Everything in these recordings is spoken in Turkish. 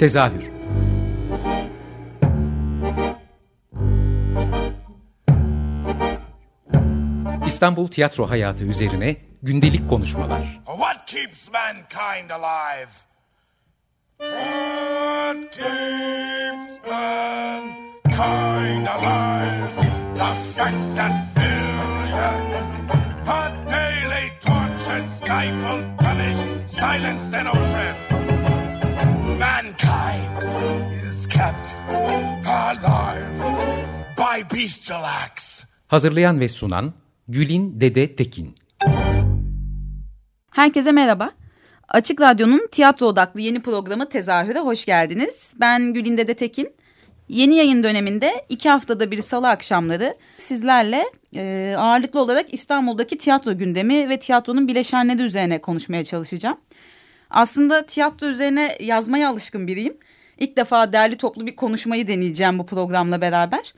Tezahür İstanbul tiyatro hayatı üzerine gündelik konuşmalar. What keeps mankind alive? What keeps mankind alive? The that billions are daily tortured, stifled, punished, silenced and oppressed. Mankind is kept alive by bestial acts. Hazırlayan ve sunan Gülin Dede Tekin. Herkese merhaba. Açık Radyo'nun tiyatro odaklı yeni programı Tezahür'e hoş geldiniz. Ben Gülin Dede Tekin. Yeni yayın döneminde iki haftada bir salı akşamları sizlerle e, ağırlıklı olarak İstanbul'daki tiyatro gündemi ve tiyatronun bileşenleri üzerine konuşmaya çalışacağım. Aslında tiyatro üzerine yazmaya alışkın biriyim. İlk defa derli toplu bir konuşmayı deneyeceğim bu programla beraber.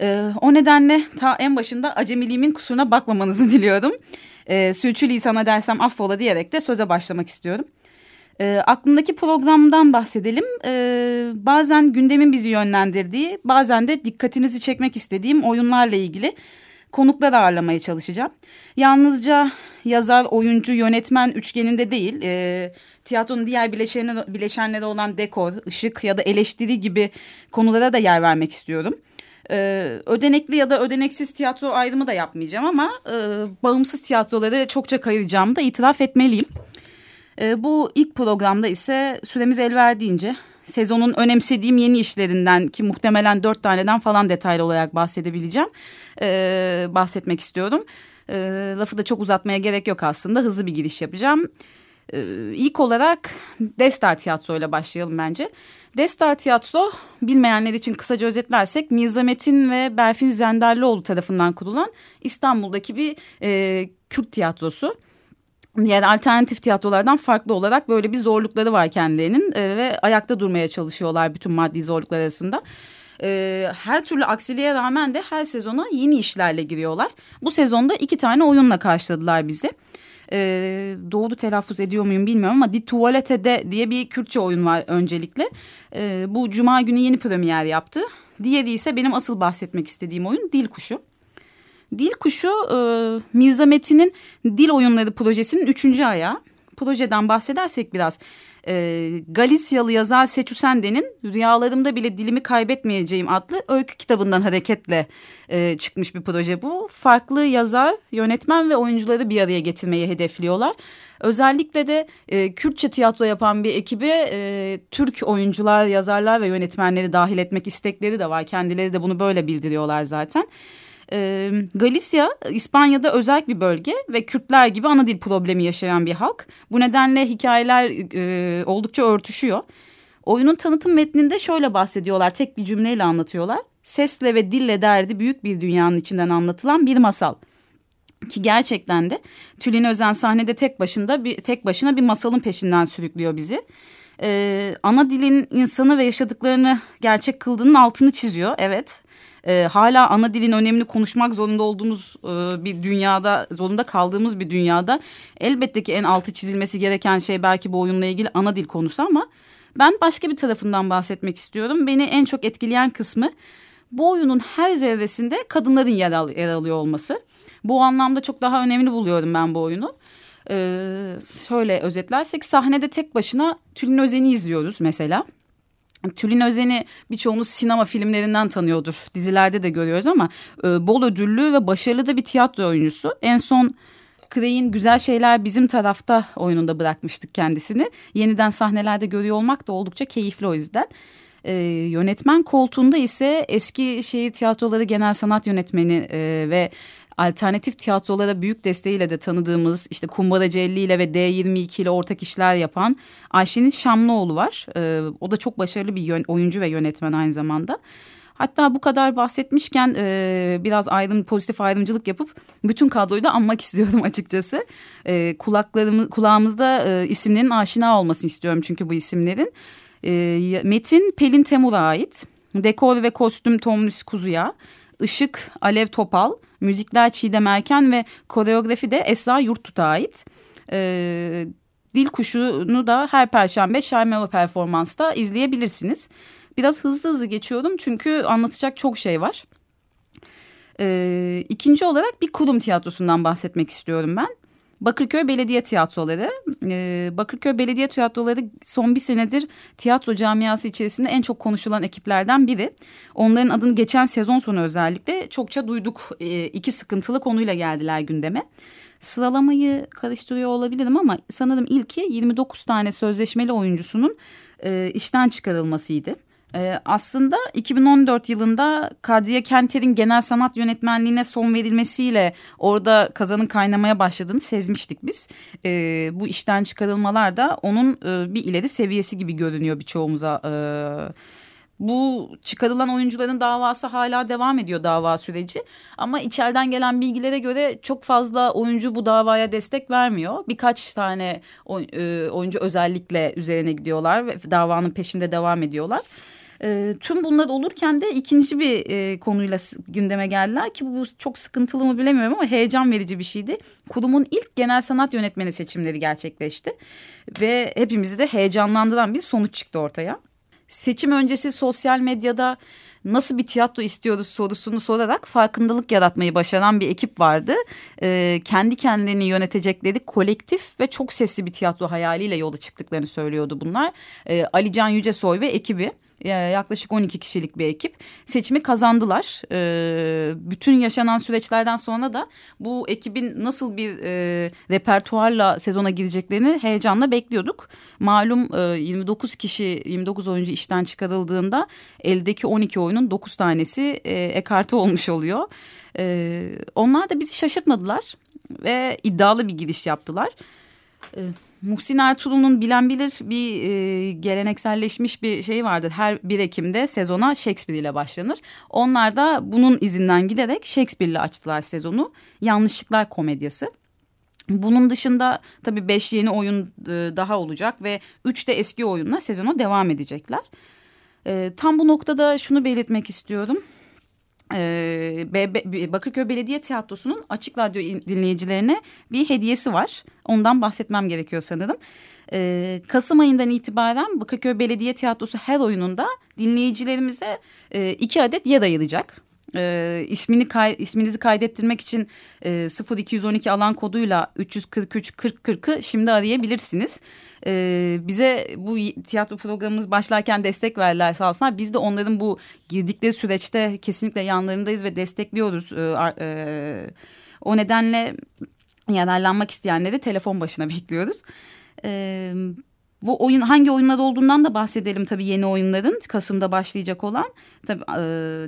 Ee, o nedenle ta en başında acemiliğimin kusuruna bakmamanızı diliyorum. Ee, sürçülisan dersem affola diyerek de söze başlamak istiyorum. Ee, aklımdaki programdan bahsedelim. Ee, bazen gündemin bizi yönlendirdiği, bazen de dikkatinizi çekmek istediğim oyunlarla ilgili konuklar ağırlamaya çalışacağım. Yalnızca yazar, oyuncu, yönetmen üçgeninde değil, e, tiyatronun diğer bileşenleri, bileşenleri olan dekor, ışık ya da eleştiri gibi konulara da yer vermek istiyorum. Ee, ödenekli ya da ödeneksiz tiyatro ayrımı da yapmayacağım ama e, bağımsız tiyatroları çokça kayıracağımı da itiraf etmeliyim. E, bu ilk programda ise süremiz el verdiğince sezonun önemsediğim yeni işlerinden ki muhtemelen dört taneden falan detaylı olarak bahsedebileceğim. E, bahsetmek istiyorum. E, lafı da çok uzatmaya gerek yok aslında hızlı bir giriş yapacağım. E, ilk olarak Destar Tiyatro ile başlayalım bence. Destar Tiyatro bilmeyenler için kısaca özetlersek Mirza Metin ve Berfin Zenderlioğlu tarafından kurulan İstanbul'daki bir e, Kürt tiyatrosu. Yani alternatif tiyatrolardan farklı olarak böyle bir zorlukları var kendilerinin e, ve ayakta durmaya çalışıyorlar bütün maddi zorluklar arasında. E, her türlü aksiliğe rağmen de her sezona yeni işlerle giriyorlar. Bu sezonda iki tane oyunla karşıladılar bizi e, doğru telaffuz ediyor muyum bilmiyorum ama Di Tuvaletede diye bir Kürtçe oyun var öncelikle. E, bu cuma günü yeni premier yaptı. Diğeri ise benim asıl bahsetmek istediğim oyun Dil Kuşu. Dil Kuşu e, Mirza Metin'in Dil Oyunları projesinin üçüncü ayağı. Projeden bahsedersek biraz e, Galisyalı yazar Seçu Sende'nin Rüyalarımda bile dilimi kaybetmeyeceğim adlı öykü kitabından hareketle e, çıkmış bir proje bu. Farklı yazar, yönetmen ve oyuncuları bir araya getirmeyi hedefliyorlar. Özellikle de e, Kürtçe tiyatro yapan bir ekibe e, Türk oyuncular, yazarlar ve yönetmenleri dahil etmek istekleri de var. Kendileri de bunu böyle bildiriyorlar zaten. E, Galicia İspanya'da özel bir bölge ve Kürtler gibi ana dil problemi yaşayan bir halk. Bu nedenle hikayeler e, oldukça örtüşüyor. Oyunun tanıtım metninde şöyle bahsediyorlar tek bir cümleyle anlatıyorlar. Sesle ve dille derdi büyük bir dünyanın içinden anlatılan bir masal. Ki gerçekten de Tülin Özen sahnede tek başında bir tek başına bir masalın peşinden sürüklüyor bizi. Ee, ana dilin insanı ve yaşadıklarını gerçek kıldığının altını çiziyor. Evet e, hala ana dilin önemli konuşmak zorunda olduğumuz e, bir dünyada zorunda kaldığımız bir dünyada elbette ki en altı çizilmesi gereken şey belki bu oyunla ilgili ana dil konusu ama ben başka bir tarafından bahsetmek istiyorum. Beni en çok etkileyen kısmı bu oyunun her zerresinde kadınların yer, al yer alıyor olması. Bu anlamda çok daha önemli buluyorum ben bu oyunu. Ee, şöyle özetlersek sahnede tek başına Tülin Özen'i izliyoruz mesela. Tülin Özen'i birçoğumuz sinema filmlerinden tanıyordur. Dizilerde de görüyoruz ama e, bol ödüllü ve başarılı da bir tiyatro oyuncusu. En son Craig'in Güzel Şeyler Bizim Tarafta oyununda bırakmıştık kendisini. Yeniden sahnelerde görüyor olmak da oldukça keyifli o yüzden. E, yönetmen koltuğunda ise eski şehir tiyatroları genel sanat yönetmeni e, ve alternatif tiyatrolara büyük desteğiyle de tanıdığımız işte Kumbaracı 50 ile ve D22 ile ortak işler yapan Ayşe'nin Şamlıoğlu var. Ee, o da çok başarılı bir oyuncu ve yönetmen aynı zamanda. Hatta bu kadar bahsetmişken e, biraz ayrım pozitif ayrımcılık yapıp bütün kadroyu da anmak istiyorum açıkçası. E, kulaklarımız kulağımızda e, isimlerin aşina olmasını istiyorum çünkü bu isimlerin. E, Metin Pelin Temur'a ait. Dekor ve kostüm Tomris Kuzuya. Işık Alev Topal. Müzikler Çiğdem Erken ve koreografi de Esra Yurttut'a ait. Ee, Dil Kuşu'nu da her perşembe Şarmelo Performans'ta izleyebilirsiniz. Biraz hızlı hızlı geçiyorum çünkü anlatacak çok şey var. Ee, ikinci olarak bir kurum tiyatrosundan bahsetmek istiyorum ben. Bakırköy Belediye Tiyatroları. Ee, Bakırköy Belediye Tiyatroları son bir senedir tiyatro camiası içerisinde en çok konuşulan ekiplerden biri. Onların adını geçen sezon sonu özellikle çokça duyduk. Ee, iki sıkıntılı konuyla geldiler gündeme. Sıralamayı karıştırıyor olabilirim ama sanırım ilki 29 tane sözleşmeli oyuncusunun e, işten çıkarılmasıydı. Ee, aslında 2014 yılında Kadriye Kenter'in genel sanat yönetmenliğine son verilmesiyle orada kazanın kaynamaya başladığını sezmiştik biz. Ee, bu işten çıkarılmalar da onun e, bir ileri seviyesi gibi görünüyor birçoğumuza. Ee, bu çıkarılan oyuncuların davası hala devam ediyor dava süreci. Ama içeriden gelen bilgilere göre çok fazla oyuncu bu davaya destek vermiyor. Birkaç tane e, oyuncu özellikle üzerine gidiyorlar ve davanın peşinde devam ediyorlar. E, tüm bunlar olurken de ikinci bir e, konuyla gündeme geldiler ki bu çok sıkıntılı mı bilemiyorum ama heyecan verici bir şeydi. Kurumun ilk genel sanat yönetmeni seçimleri gerçekleşti ve hepimizi de heyecanlandıran bir sonuç çıktı ortaya. Seçim öncesi sosyal medyada nasıl bir tiyatro istiyoruz sorusunu sorarak farkındalık yaratmayı başaran bir ekip vardı. Ee, kendi kendilerini yönetecekleri kolektif ve çok sesli bir tiyatro hayaliyle yola çıktıklarını söylüyordu bunlar. Ee, Ali Can Yücesoy ve ekibi yaklaşık 12 kişilik bir ekip seçimi kazandılar. E, bütün yaşanan süreçlerden sonra da bu ekibin nasıl bir e, repertuarla sezona gireceklerini heyecanla bekliyorduk. Malum e, 29 kişi 29 oyuncu işten çıkarıldığında eldeki 12 oyunun 9 tanesi e, olmuş oluyor. E, onlar da bizi şaşırtmadılar ve iddialı bir giriş yaptılar. E, Muhsin Ertuğrul'un bilen bilir bir e, gelenekselleşmiş bir şey vardır. Her 1 Ekim'de sezona Shakespeare ile başlanır. Onlar da bunun izinden giderek Shakespeare ile açtılar sezonu. Yanlışlıklar komedyası. Bunun dışında tabii beş yeni oyun e, daha olacak ve üç de eski oyunla sezona devam edecekler. E, tam bu noktada şunu belirtmek istiyorum Bakırköy Belediye Tiyatrosu'nun Açık Radyo dinleyicilerine bir hediyesi var. Ondan bahsetmem gerekiyor sanırım. E, Kasım ayından itibaren Bakırköy Belediye Tiyatrosu her oyununda dinleyicilerimize e, iki adet yer ayıracak e, ismini kay, isminizi kaydettirmek için e, 0212 alan koduyla 343 40 40'ı şimdi arayabilirsiniz. E, bize bu tiyatro programımız başlarken destek verdiler sağ olsunlar. Biz de onların bu girdikleri süreçte kesinlikle yanlarındayız ve destekliyoruz. E, e, o nedenle yararlanmak isteyenleri telefon başına bekliyoruz. Evet bu oyun hangi oyunlar olduğundan da bahsedelim tabii yeni oyunların Kasım'da başlayacak olan. Tabii e,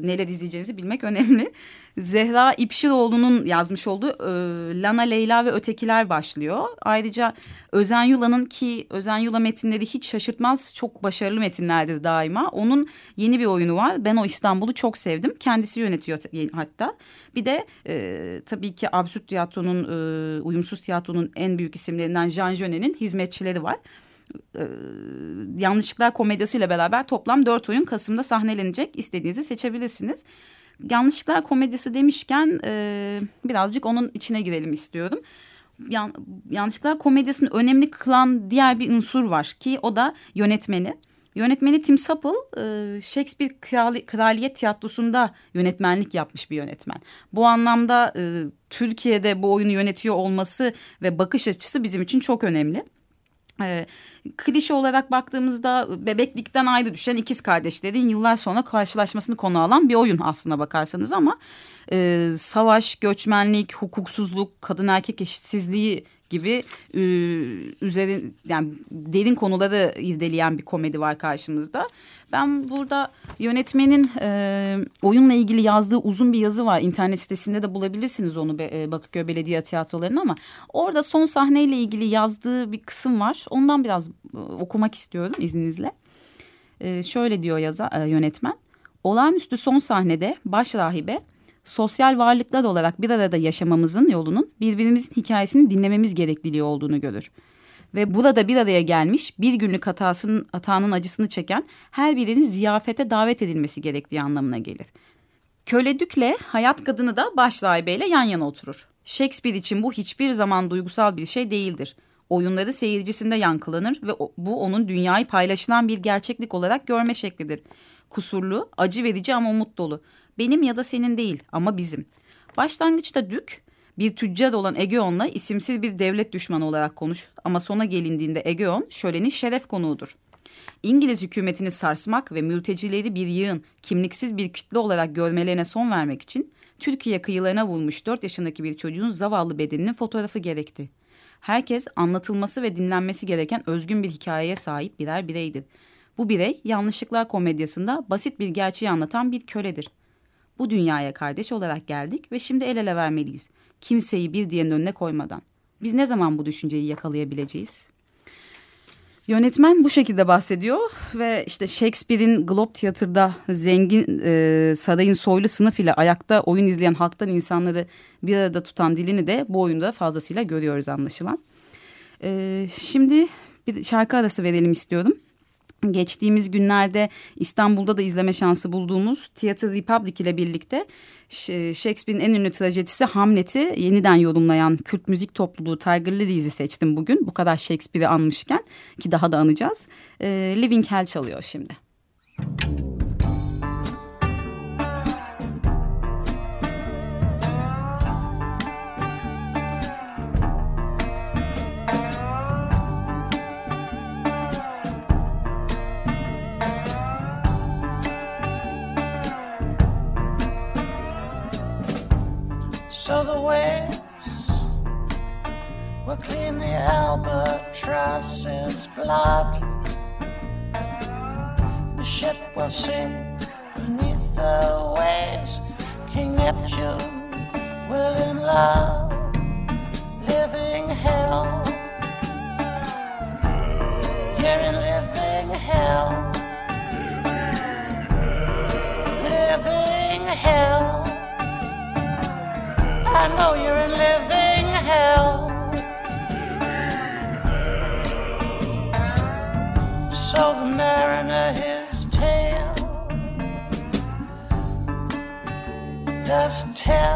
neler izleyeceğinizi bilmek önemli. Zehra İpşiroğlu'nun yazmış olduğu e, Lana Leyla ve Ötekiler başlıyor. Ayrıca Özen Yula'nın ki Özen Yula metinleri hiç şaşırtmaz çok başarılı metinlerdir daima. Onun yeni bir oyunu var. Ben o İstanbul'u çok sevdim. Kendisi yönetiyor hatta. Bir de e, tabii ki absürt tiyatronun, e, uyumsuz tiyatronun en büyük isimlerinden Jean Genet'in hizmetçileri var e, Yanlışlıklar komedyasıyla beraber toplam dört oyun Kasım'da sahnelenecek. İstediğinizi seçebilirsiniz. Yanlışlıklar komedyası demişken e, birazcık onun içine girelim istiyorum. Yan, yanlışlıklar komedyasını önemli kılan diğer bir unsur var ki o da yönetmeni. Yönetmeni Tim Sapple e, Shakespeare Krali, Kraliyet Tiyatrosu'nda yönetmenlik yapmış bir yönetmen. Bu anlamda e, Türkiye'de bu oyunu yönetiyor olması ve bakış açısı bizim için çok önemli. E, klişe olarak baktığımızda bebeklikten ayrı düşen ikiz kardeşlerin yıllar sonra karşılaşmasını konu alan bir oyun aslına bakarsanız ama e, savaş, göçmenlik, hukuksuzluk, kadın erkek eşitsizliği gibi e, üzerin yani derin konuları irdeleyen bir komedi var karşımızda. Ben burada yönetmenin e, oyunla ilgili yazdığı uzun bir yazı var. İnternet sitesinde de bulabilirsiniz onu e, Bakırköy Belediye Tiyatroları'nın ama orada son sahneyle ilgili yazdığı bir kısım var. Ondan biraz e, okumak istiyorum izninizle. E, şöyle diyor yaza, e, yönetmen. Olağanüstü son sahnede baş rahibe sosyal varlıklar olarak bir arada yaşamamızın yolunun birbirimizin hikayesini dinlememiz gerekliliği olduğunu görür. Ve burada bir araya gelmiş bir günlük hatasının hatanın acısını çeken her birinin ziyafete davet edilmesi gerektiği anlamına gelir. Köledükle hayat kadını da baş rahibeyle yan yana oturur. Shakespeare için bu hiçbir zaman duygusal bir şey değildir. Oyunları seyircisinde yankılanır ve bu onun dünyayı paylaşılan bir gerçeklik olarak görme şeklidir. Kusurlu, acı verici ama umut dolu. Benim ya da senin değil ama bizim. Başlangıçta Dük bir tüccar olan Egeon'la isimsiz bir devlet düşmanı olarak konuşur ama sona gelindiğinde Egeon şölenin şeref konuğudur. İngiliz hükümetini sarsmak ve mültecileri bir yığın, kimliksiz bir kütle olarak görmelerine son vermek için Türkiye kıyılarına vurmuş 4 yaşındaki bir çocuğun zavallı bedeninin fotoğrafı gerekti. Herkes anlatılması ve dinlenmesi gereken özgün bir hikayeye sahip birer bireydir. Bu birey yanlışlıklar komedyasında basit bir gerçeği anlatan bir köledir. Bu dünyaya kardeş olarak geldik ve şimdi el ele vermeliyiz. Kimseyi bir diğerinin önüne koymadan. Biz ne zaman bu düşünceyi yakalayabileceğiz? Yönetmen bu şekilde bahsediyor ve işte Shakespeare'in Globe Tiyatr'da zengin e, sarayın soylu sınıf ile ayakta oyun izleyen halktan insanları bir arada tutan dilini de bu oyunda fazlasıyla görüyoruz anlaşılan. E, şimdi bir şarkı arası verelim istiyorum geçtiğimiz günlerde İstanbul'da da izleme şansı bulduğumuz Theatre Republic ile birlikte Shakespeare'in en ünlü trajedisi Hamlet'i yeniden yorumlayan Kürt müzik topluluğu Tiger Lily'si seçtim bugün. Bu kadar Shakespeare'i anmışken ki daha da anacağız. Living Hell çalıyor şimdi. Müzik will sink beneath the waves. King Neptune will in love doesn't tell.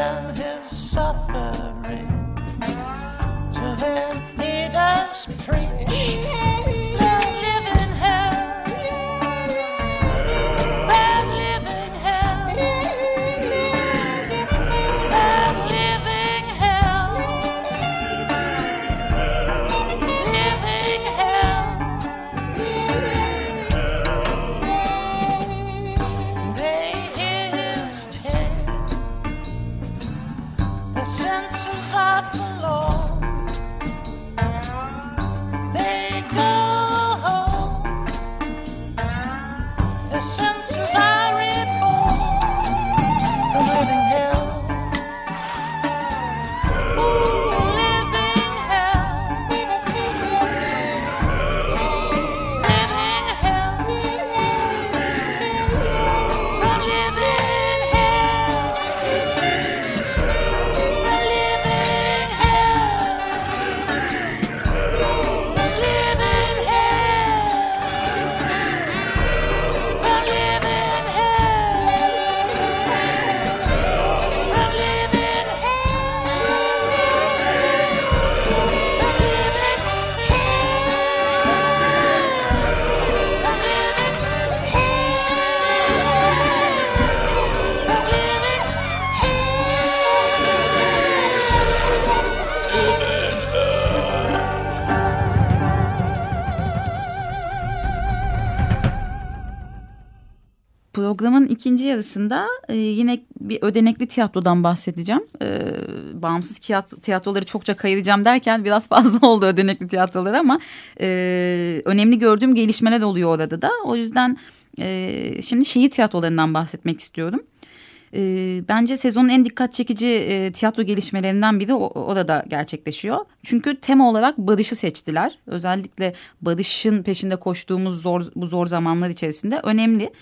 and his suffering. Programın ikinci yarısında e, yine bir ödenekli tiyatrodan bahsedeceğim. E, bağımsız tiyatroları çokça kayıracağım derken biraz fazla oldu ödenekli tiyatrolar ama e, önemli gördüğüm gelişmeler oluyor orada da. O yüzden e, şimdi şehir tiyatrolarından bahsetmek istiyorum. E, bence sezonun en dikkat çekici e, tiyatro gelişmelerinden biri orada gerçekleşiyor. Çünkü tema olarak barışı seçtiler. Özellikle barışın peşinde koştuğumuz zor bu zor zamanlar içerisinde önemli.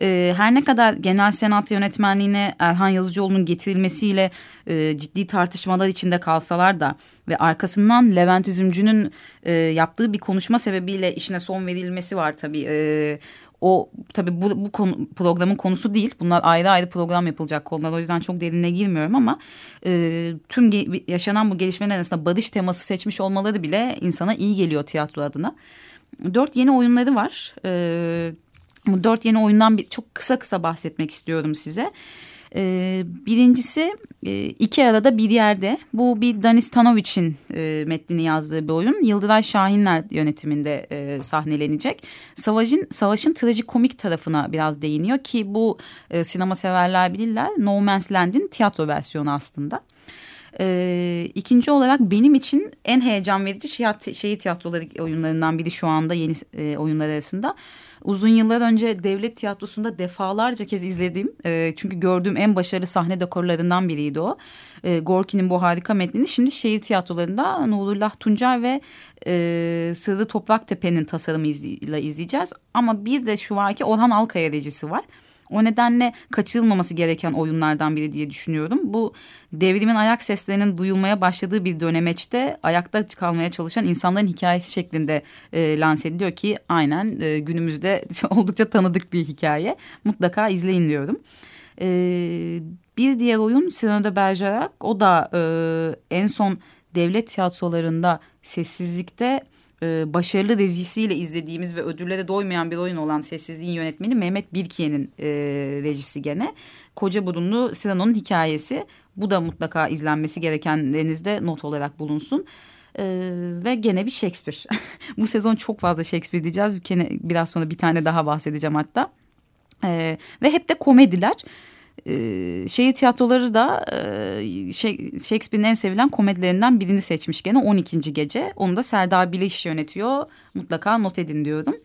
E, her ne kadar genel senat yönetmenliğine Erhan Yazıcıoğlu'nun getirilmesiyle e, ciddi tartışmalar içinde kalsalar da ve arkasından Levent Üzümcü'nün e, yaptığı bir konuşma sebebiyle işine son verilmesi var tabii. E, o tabii bu, bu konu, programın konusu değil. Bunlar ayrı ayrı program yapılacak konular. O yüzden çok derinine girmiyorum ama e, tüm yaşanan bu gelişmeler arasında barış teması seçmiş olmaları bile insana iyi geliyor tiyatro adına. Dört yeni oyunları var. E, bu dört yeni oyundan bir, çok kısa kısa bahsetmek istiyorum size. E, birincisi e, iki arada bir yerde. Bu bir Danis Tanovic'in e, metnini yazdığı bir oyun. Yıldıray Şahinler yönetiminde e, sahnelenecek. Savaşın, savaşın trajikomik tarafına biraz değiniyor ki bu e, sinema severler bilirler. No Man's Land'in tiyatro versiyonu aslında. Ee, ikinci olarak benim için en heyecan verici şehir tiyatroları oyunlarından biri şu anda yeni e, oyunlar arasında uzun yıllar önce devlet tiyatrosunda defalarca kez izlediğim e, çünkü gördüğüm en başarılı sahne dekorlarından biriydi o. E, Gorki'nin bu harika metnini şimdi şehir tiyatrolarında Nurullah Tuncer ve e, Sırrı Topraktepe'nin tasarımıyla izleyeceğiz. Ama bir de şu var ki Orhan Alkaya rejisi var. O nedenle kaçırılmaması gereken oyunlardan biri diye düşünüyorum. Bu devrimin ayak seslerinin duyulmaya başladığı bir dönemeçte ayakta kalmaya çalışan insanların hikayesi şeklinde e, lanse ediliyor ki aynen e, günümüzde oldukça tanıdık bir hikaye. Mutlaka izleyin diyorum. E, bir diğer oyun Cyrano de. O da e, en son devlet tiyatrolarında sessizlikte e, başarılı rejisiyle izlediğimiz ve ödüllere doymayan bir oyun olan Sessizliğin yönetmeni Mehmet Bilkiye'nin e, rejisi gene. Koca burunlu Sinano'nun hikayesi. Bu da mutlaka izlenmesi gerekenlerinizde not olarak bulunsun. Ee, ve gene bir Shakespeare. Bu sezon çok fazla Shakespeare diyeceğiz. Biraz sonra bir tane daha bahsedeceğim hatta. Ee, ve hep de komediler. Ee, şehir tiyatroları da e, şey, Shakespeare'in en sevilen komedilerinden birini seçmiş gene 12. gece. Onu da Serdar Bileş yönetiyor. Mutlaka not edin diyorum.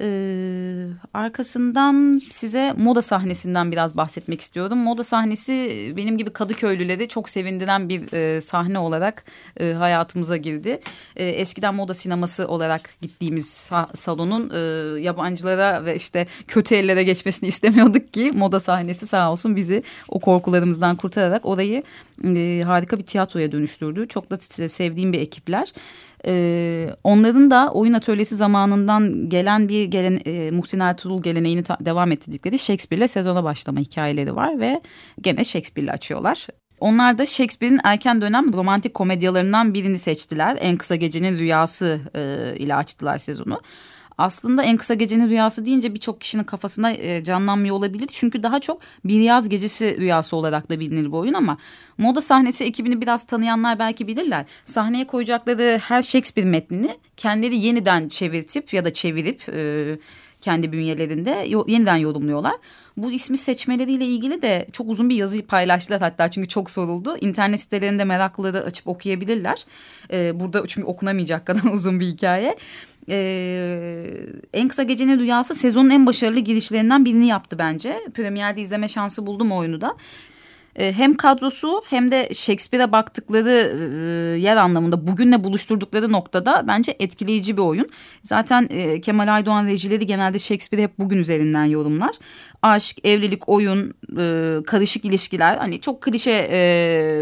Ee, arkasından size moda sahnesinden biraz bahsetmek istiyorum. Moda sahnesi benim gibi Kadıköylüleri çok sevindiren bir e, sahne olarak e, hayatımıza girdi. E, eskiden moda sineması olarak gittiğimiz sa salonun e, yabancılara ve işte kötü ellere geçmesini istemiyorduk ki moda sahnesi sağ olsun bizi o korkularımızdan kurtararak orayı e, harika bir tiyatroya dönüştürdü. Çok da sevdiğim bir ekipler. Ee, onların da oyun atölyesi zamanından gelen bir gelen, e, Muhsin Ertuğrul geleneğini devam ettirdikleri Shakespeare'le sezona başlama hikayeleri var ve gene Shakespeare'le açıyorlar. Onlar da Shakespeare'in erken dönem romantik komedyalarından birini seçtiler. En Kısa Gecenin Rüyası e, ile açtılar sezonu aslında en kısa gecenin rüyası deyince birçok kişinin kafasında e, canlanmıyor olabilir. Çünkü daha çok bir yaz gecesi rüyası olarak da bilinir bu oyun ama moda sahnesi ekibini biraz tanıyanlar belki bilirler. Sahneye koyacakları her Shakespeare metnini kendileri yeniden çevirtip ya da çevirip e, kendi bünyelerinde yeniden yorumluyorlar. Bu ismi seçmeleriyle ilgili de çok uzun bir yazı paylaştılar hatta çünkü çok soruldu. İnternet sitelerinde meraklıları açıp okuyabilirler. Ee, burada çünkü okunamayacak kadar uzun bir hikaye e, En Kısa Gecenin Rüyası sezonun en başarılı girişlerinden birini yaptı bence. Premierde izleme şansı buldum oyunu da. E, hem kadrosu hem de Shakespeare'e baktıkları e, yer anlamında bugünle buluşturdukları noktada bence etkileyici bir oyun. Zaten e, Kemal Aydoğan rejileri genelde Shakespeare hep bugün üzerinden yorumlar. Aşk, evlilik, oyun, karışık ilişkiler hani çok klişe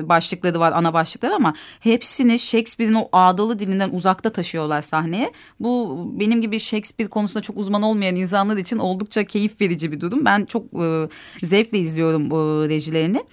başlıkları var ana başlıklar ama hepsini Shakespeare'in o ağdalı dilinden uzakta taşıyorlar sahneye. Bu benim gibi Shakespeare konusunda çok uzman olmayan insanlar için oldukça keyif verici bir durum. Ben çok zevkle izliyorum bu rejilerini.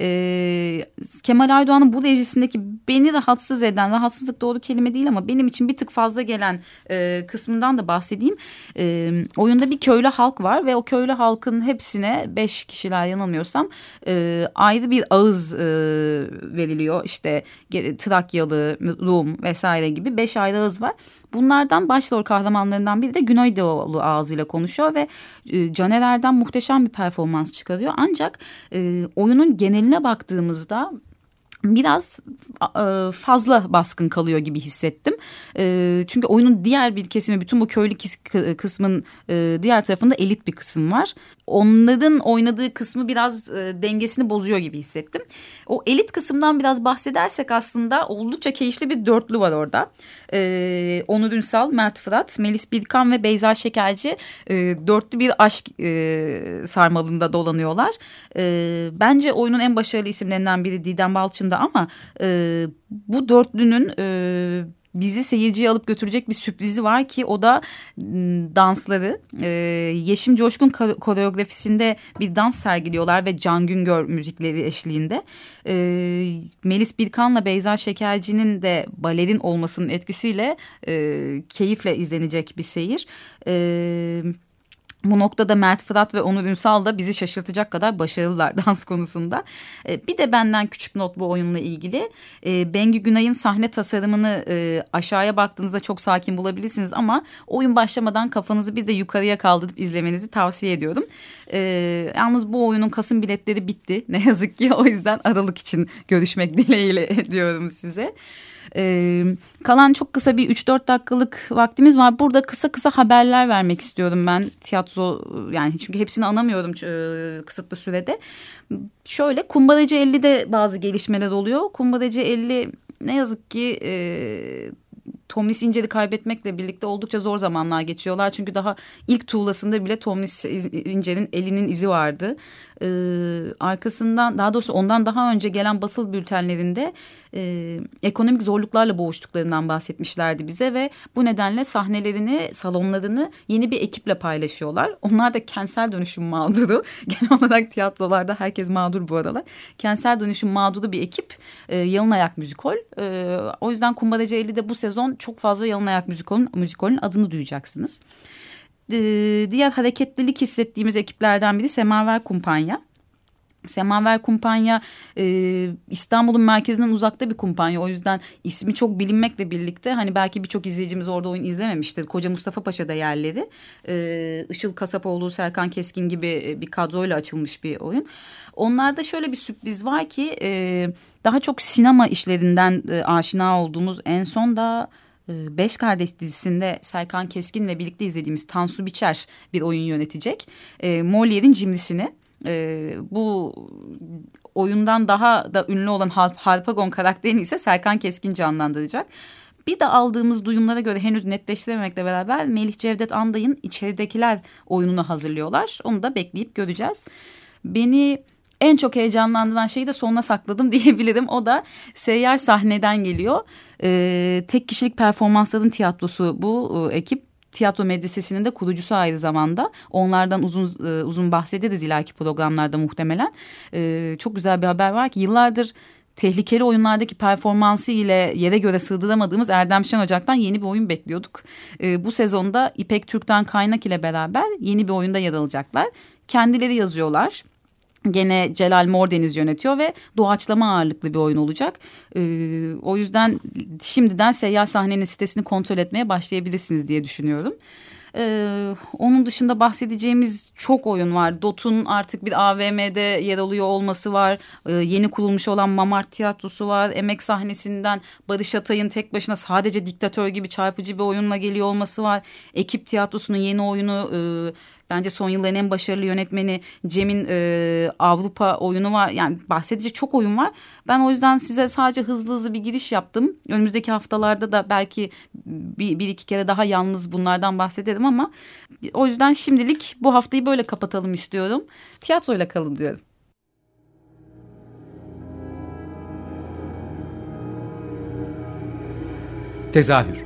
e, Kemal Aydoğan'ın bu rejisindeki beni rahatsız eden, rahatsızlık doğru kelime değil ama benim için bir tık fazla gelen e, kısmından da bahsedeyim. E, oyunda bir köylü halk var ve o köylü halkın hepsine beş kişiler yanılmıyorsam e, ayrı bir ağız e, veriliyor. İşte Trakyalı, Rum vesaire gibi beş ayrı ağız var. Bunlardan başrol kahramanlarından biri de Güneydoğulu ağzıyla konuşuyor ve e, Caner Erdem muhteşem bir performans çıkarıyor. Ancak e, oyunun geneline baktığımızda biraz e, fazla baskın kalıyor gibi hissettim. E, çünkü oyunun diğer bir kesimi bütün bu köylü kısmın e, diğer tarafında elit bir kısım var. Onların oynadığı kısmı biraz dengesini bozuyor gibi hissettim. O elit kısımdan biraz bahsedersek aslında oldukça keyifli bir dörtlü var orada. Onur Ünsal, Mert Fırat, Melis Bilkan ve Beyza Şekerci dörtlü bir aşk sarmalında dolanıyorlar. Bence oyunun en başarılı isimlerinden biri Didem Balçın da ama e, bu dörtlünün e, bizi seyirciye alıp götürecek bir sürprizi var ki o da dansları. E, Yeşim Coşkun koreografisinde bir dans sergiliyorlar ve Can Güngör müzikleri eşliğinde. E, Melis Birkan'la Beyza Şekerci'nin de balerin olmasının etkisiyle e, keyifle izlenecek bir seyir. Evet. Bu noktada Mert Fırat ve Onur Ünsal da bizi şaşırtacak kadar başarılılar dans konusunda. E, bir de benden küçük not bu oyunla ilgili. E, Bengü Günay'ın sahne tasarımını e, aşağıya baktığınızda çok sakin bulabilirsiniz ama oyun başlamadan kafanızı bir de yukarıya kaldırıp izlemenizi tavsiye ediyorum. Yalnız bu oyunun Kasım biletleri bitti ne yazık ki o yüzden Aralık için görüşmek dileğiyle diyorum size. Ee, kalan çok kısa bir 3-4 dakikalık vaktimiz var. Burada kısa kısa haberler vermek istiyorum ben tiyatro yani çünkü hepsini anamıyorum e, kısıtlı sürede. Şöyle Kumbaracı 50'de bazı gelişmeler oluyor. Kumbaracı 50 ne yazık ki e, Tomlis İncel'i kaybetmekle birlikte oldukça zor zamanlar geçiyorlar. Çünkü daha ilk tuğlasında bile Tomlis İncel'in elinin izi vardı. Ee, arkasından daha doğrusu ondan daha önce gelen basıl bültenlerinde e, ekonomik zorluklarla boğuştuklarından bahsetmişlerdi bize ve bu nedenle sahnelerini, salonlarını yeni bir ekiple paylaşıyorlar. Onlar da kentsel dönüşüm mağduru. Genel olarak tiyatrolarda herkes mağdur bu aralar. Kentsel dönüşüm mağduru bir ekip. E, yalın ayak müzikol. E, o yüzden Kumbaracı 50'de bu sezon çok fazla yalın ayak müzikolün, müzikolün adını duyacaksınız. E, diğer hareketlilik hissettiğimiz ekiplerden biri Semaver Kumpanya. Semaver Kumpanya e, İstanbul'un merkezinden uzakta bir kumpanya. O yüzden ismi çok bilinmekle birlikte hani belki birçok izleyicimiz orada oyun izlememiştir. Koca Mustafa Paşa'da yerleri. E, Işıl Kasapoğlu, Serkan Keskin gibi e, bir kadroyla açılmış bir oyun. Onlarda şöyle bir sürpriz var ki e, daha çok sinema işlerinden e, aşina olduğumuz en son da... E, Beş Kardeş dizisinde Serkan Keskin'le birlikte izlediğimiz Tansu Biçer bir oyun yönetecek. E, Molière'in cimrisini e, bu oyundan daha da ünlü olan Harpagon karakterini ise Serkan Keskin canlandıracak. Bir de aldığımız duyumlara göre henüz netleştirememekle beraber Melih Cevdet Anday'ın içeridekiler oyununu hazırlıyorlar. Onu da bekleyip göreceğiz. Beni en çok heyecanlandıran şeyi de sonuna sakladım diyebilirim. O da seyyar sahneden geliyor. Ee, tek kişilik performansların tiyatrosu bu e, ekip tiyatro medresesinin de kurucusu aynı zamanda. Onlardan uzun e, uzun bahsederiz ileriki programlarda muhtemelen. E, çok güzel bir haber var ki yıllardır tehlikeli oyunlardaki performansı ile yere göre sığdıramadığımız Erdem Şen Ocak'tan yeni bir oyun bekliyorduk. E, bu sezonda İpek Türk'ten Kaynak ile beraber yeni bir oyunda yer alacaklar. Kendileri yazıyorlar. Gene Celal Mordeniz yönetiyor ve doğaçlama ağırlıklı bir oyun olacak. Ee, o yüzden şimdiden seyyar sahnenin sitesini kontrol etmeye başlayabilirsiniz diye düşünüyorum. Ee, onun dışında bahsedeceğimiz çok oyun var. Dot'un artık bir AVM'de yer alıyor olması var. Ee, yeni kurulmuş olan Mamart Tiyatrosu var. Emek sahnesinden Barış Atay'ın tek başına sadece diktatör gibi çarpıcı bir oyunla geliyor olması var. Ekip Tiyatrosu'nun yeni oyunu... E, Bence son yılların en başarılı yönetmeni Cem'in e, Avrupa oyunu var. Yani bahsedecek çok oyun var. Ben o yüzden size sadece hızlı hızlı bir giriş yaptım. Önümüzdeki haftalarda da belki bir, bir iki kere daha yalnız bunlardan bahsederim ama o yüzden şimdilik bu haftayı böyle kapatalım istiyorum. Tiyatroyla kalın diyorum. Tezahür